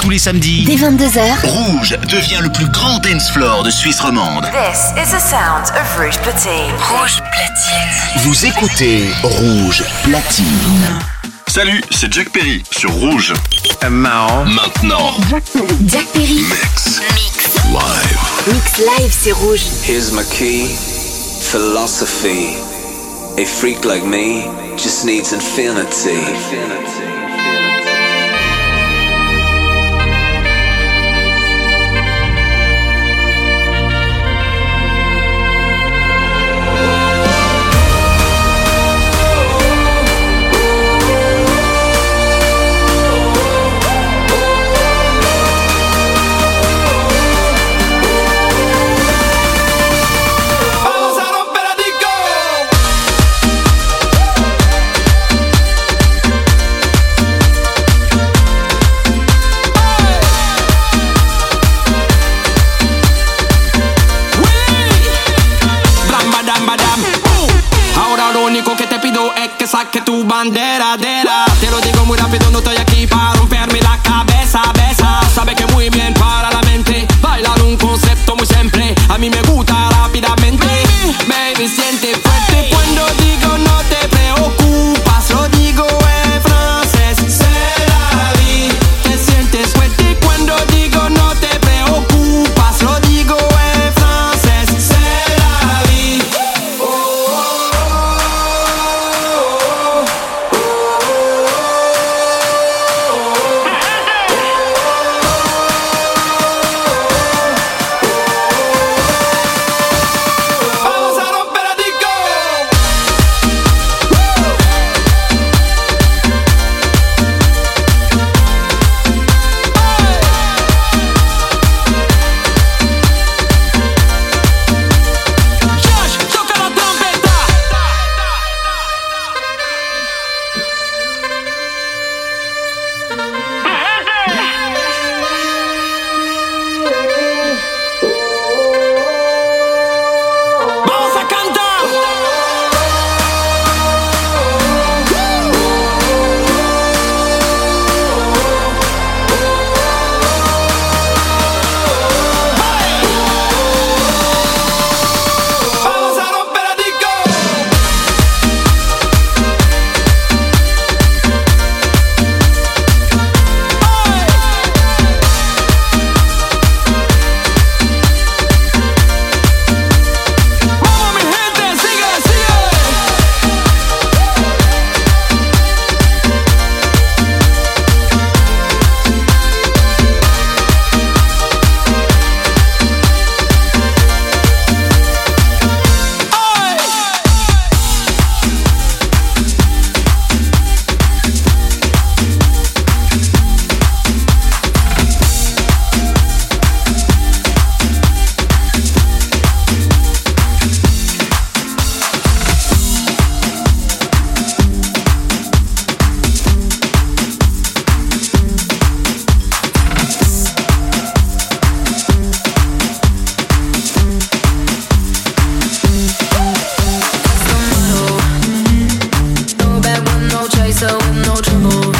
Tous les samedis, dès 22h, Rouge devient le plus grand dance floor de Suisse romande. This is the sound of Rouge Platine. Rouge Platine. Vous écoutez Rouge Platine. Salut, c'est Jack Perry sur Rouge. Euh, marrant. Maintenant. Jack Perry. Jack Perry. Mix. Mix. Live. Mix live, c'est Rouge. Here's my key. Philosophy. A freak like me just needs infinity. infinity. bandera, Te lo digo muy rápido, no estoy aquí amor.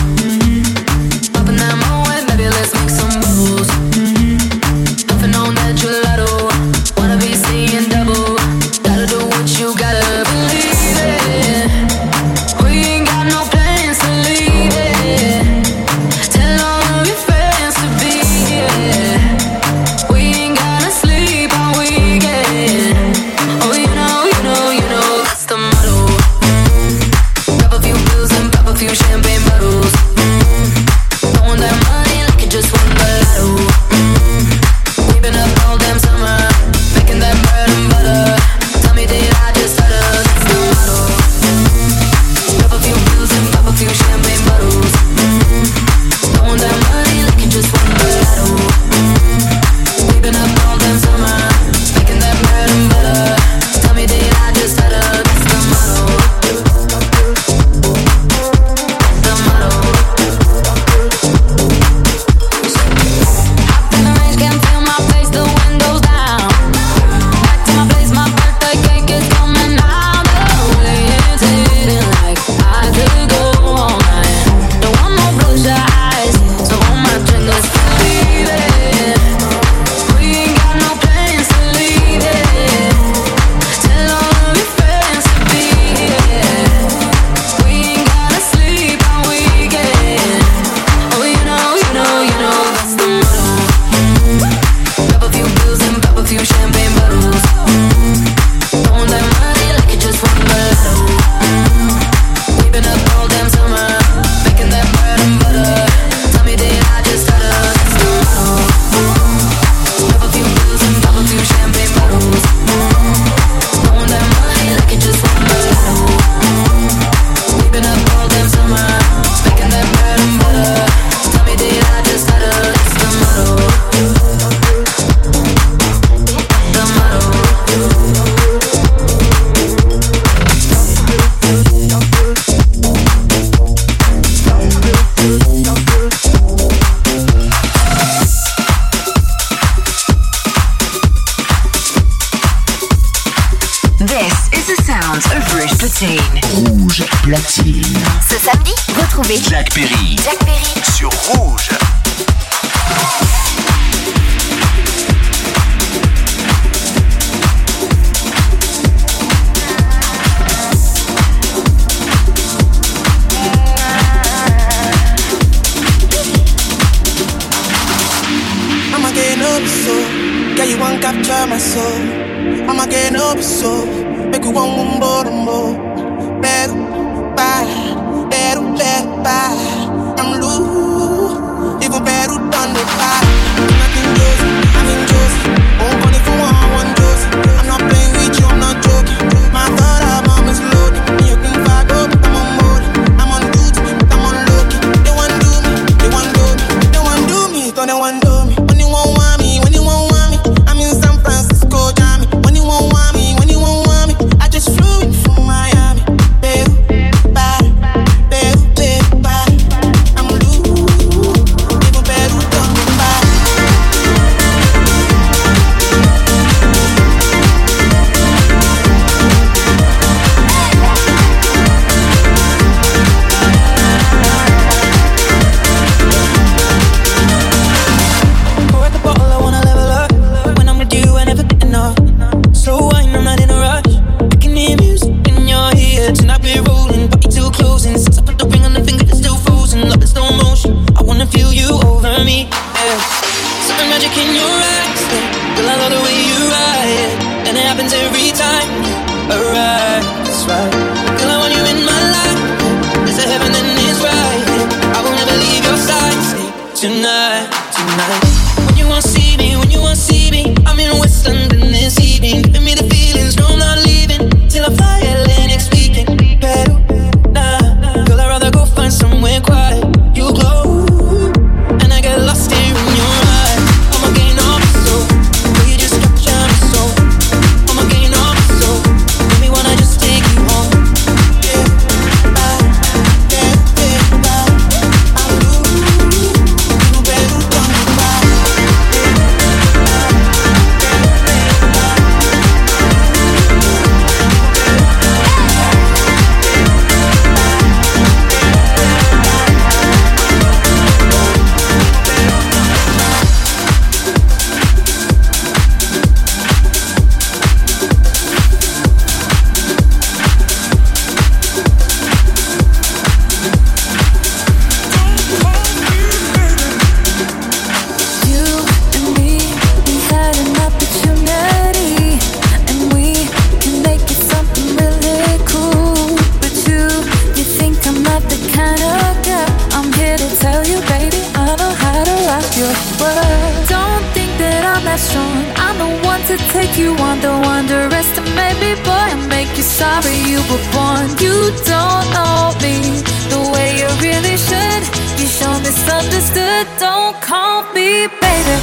don't underestimate me, boy. I make you sorry you were born. You don't know me the way you really should. You show misunderstood. Don't call me baby.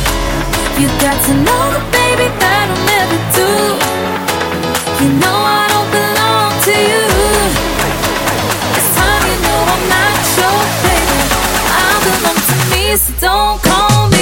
You got to know the baby that I'll never do. You know I don't belong to you. It's time you know I'm not your baby. I belong to me, so don't call me.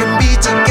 Can be together.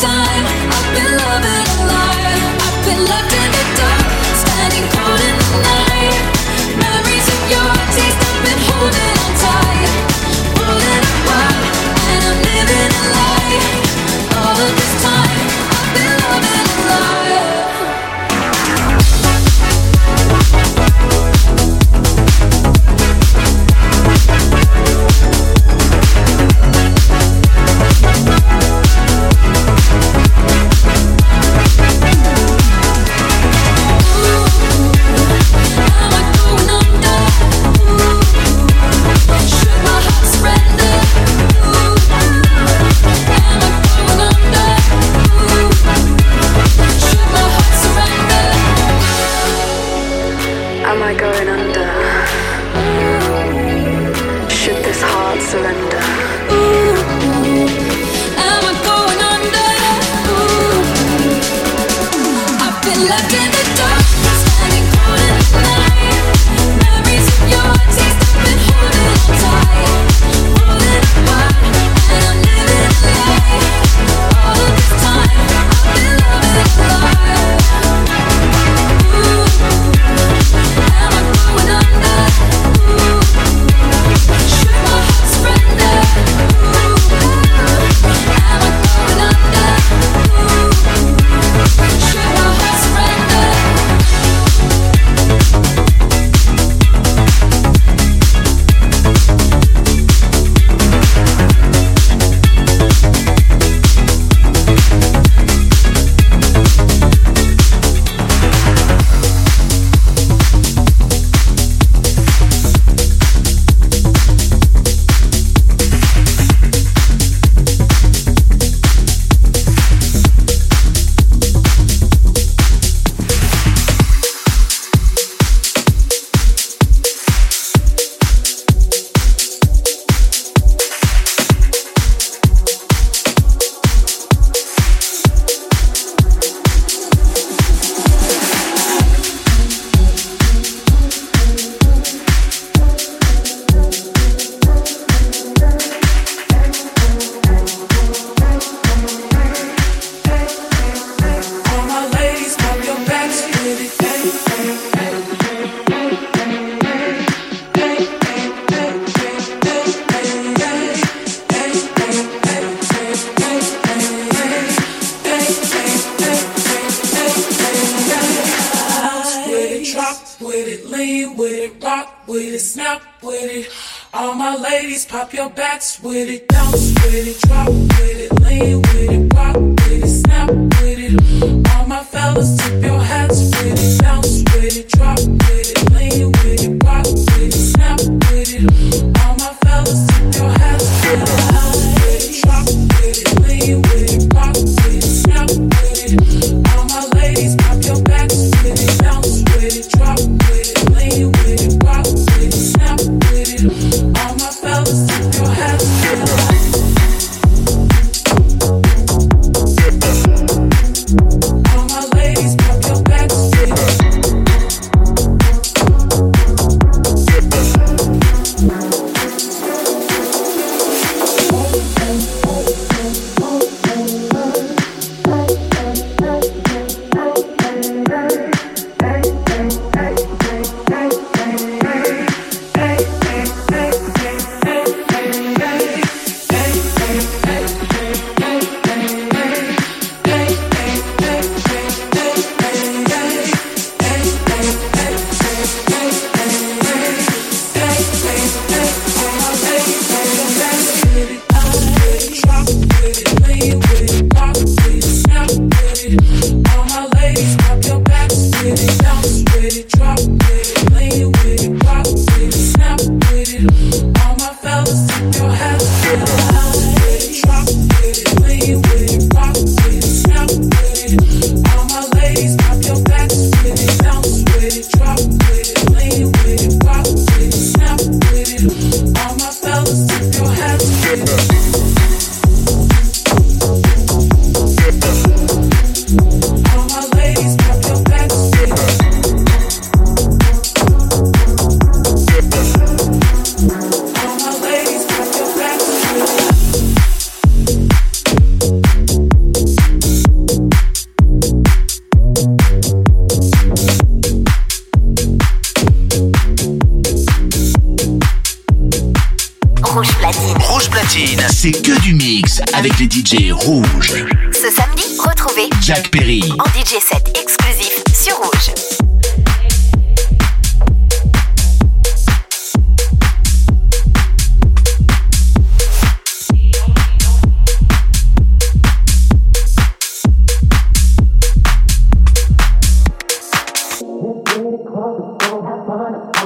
Time,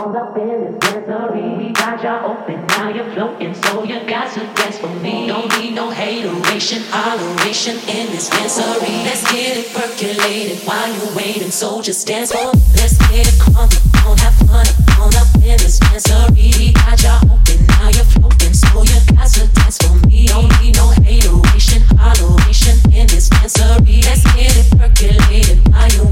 all up in this misery. We got y'all open, now you're floating, so you got to dance for me. Don't need no hateration, holleration in this misery. Let's get it percolated while you're waiting, so just dance for. me. Let's get it crunk, don't have fun, all up in this misery. We got y'all open, now you're floating, so you got to dance for me. Don't need no hateration, holleration in this misery. Let's get it percolated while you're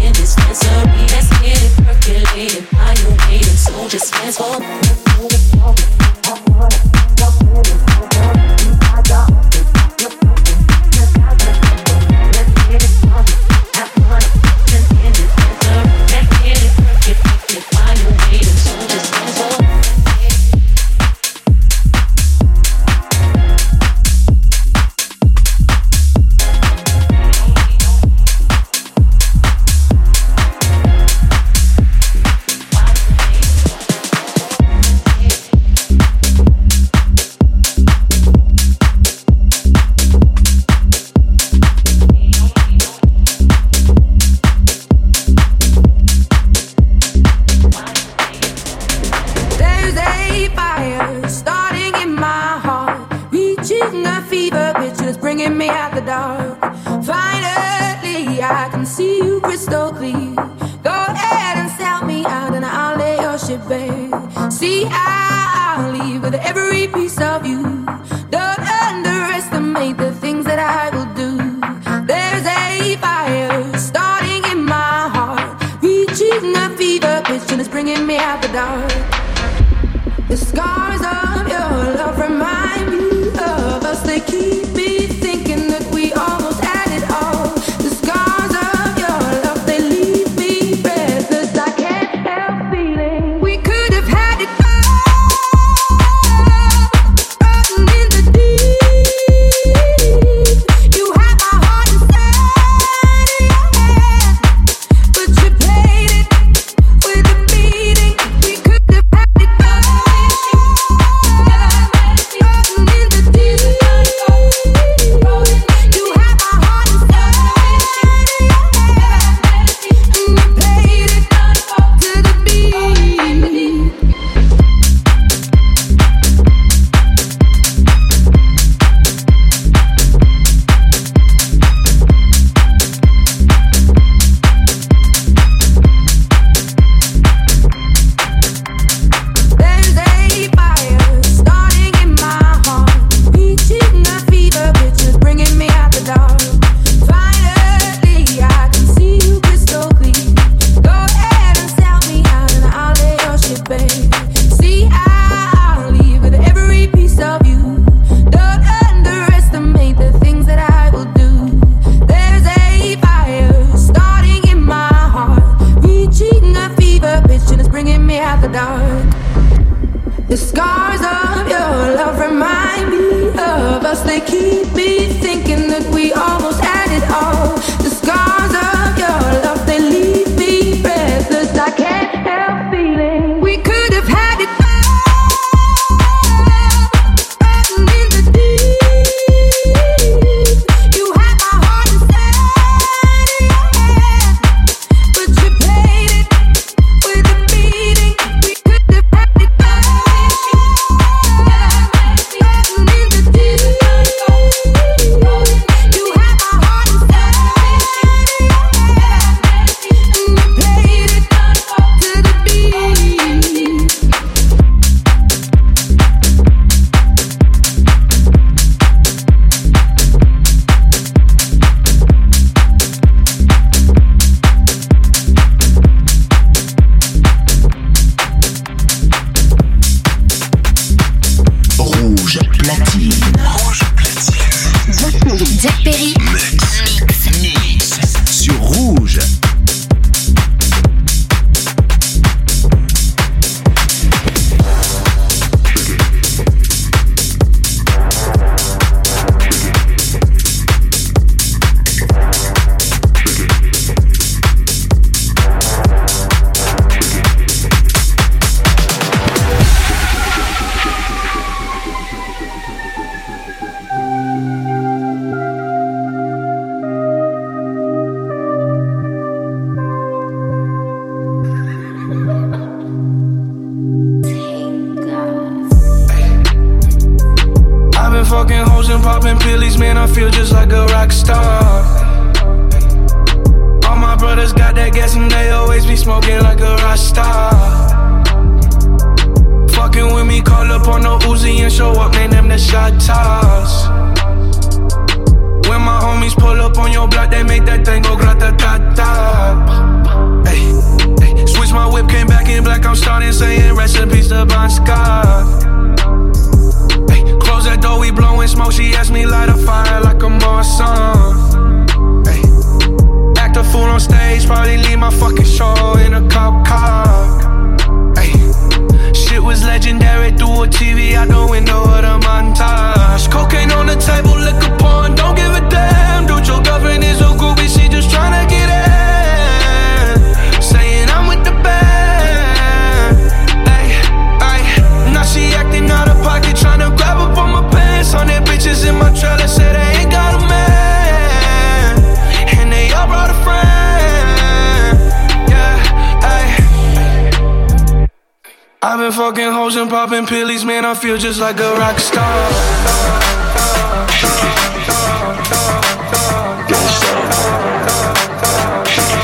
Let's get it percolated. So just dance for. I've fucking hoes and popping pillies, man. I feel just like a rock star.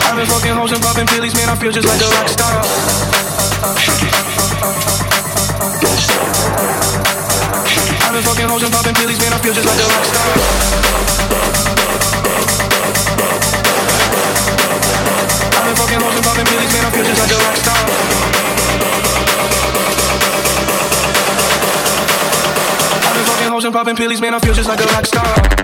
I've been fucking hoes and popping pills, man. I feel just like a rock star. I've fucking hoes and popping pills, man. I feel just like a rock star. I've been fucking hoes and popping pills, man. I feel just like a rock star. Popping pills, man. I feel just like a rock star.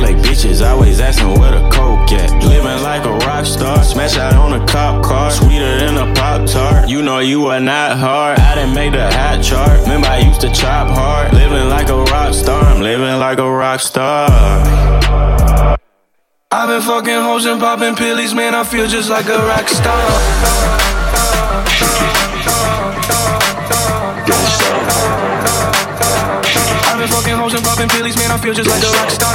LA bitches always asking where the coke at. Living like a rock star, smash out on a cop car, sweeter than a pop tart. You know you are not hard. I didn't make the hot chart. Remember I used to chop hard. Living like a rock star, I'm living like a rock star. I've been fucking hoes and popping pills, man. I feel just like a rock star. Don't stop. Popping pills, man. I feel just like a rock star.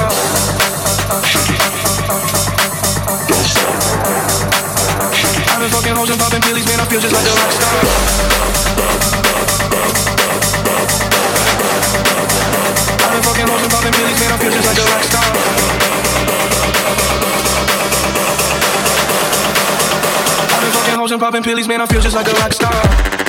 I've been fucking hoes and popping pills, man. I feel just like a rock star. I've been fucking hoes and popping pills, man. I feel just like a rock star. I've been fucking hoes and popping pills, man. I feel just like a rock star.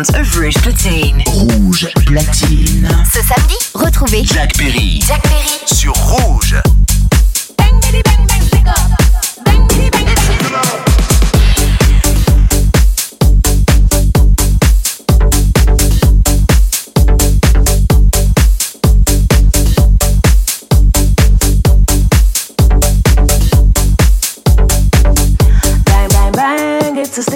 Is the sound of Rouge Platine. Rouge platine. Ce samedi, retrouvez Jack Perry. Jack Perry Sur Rouge.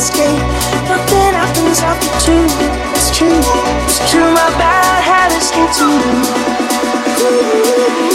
escape. Nothing happens after two. It's true, it's true. My bad habits get to you.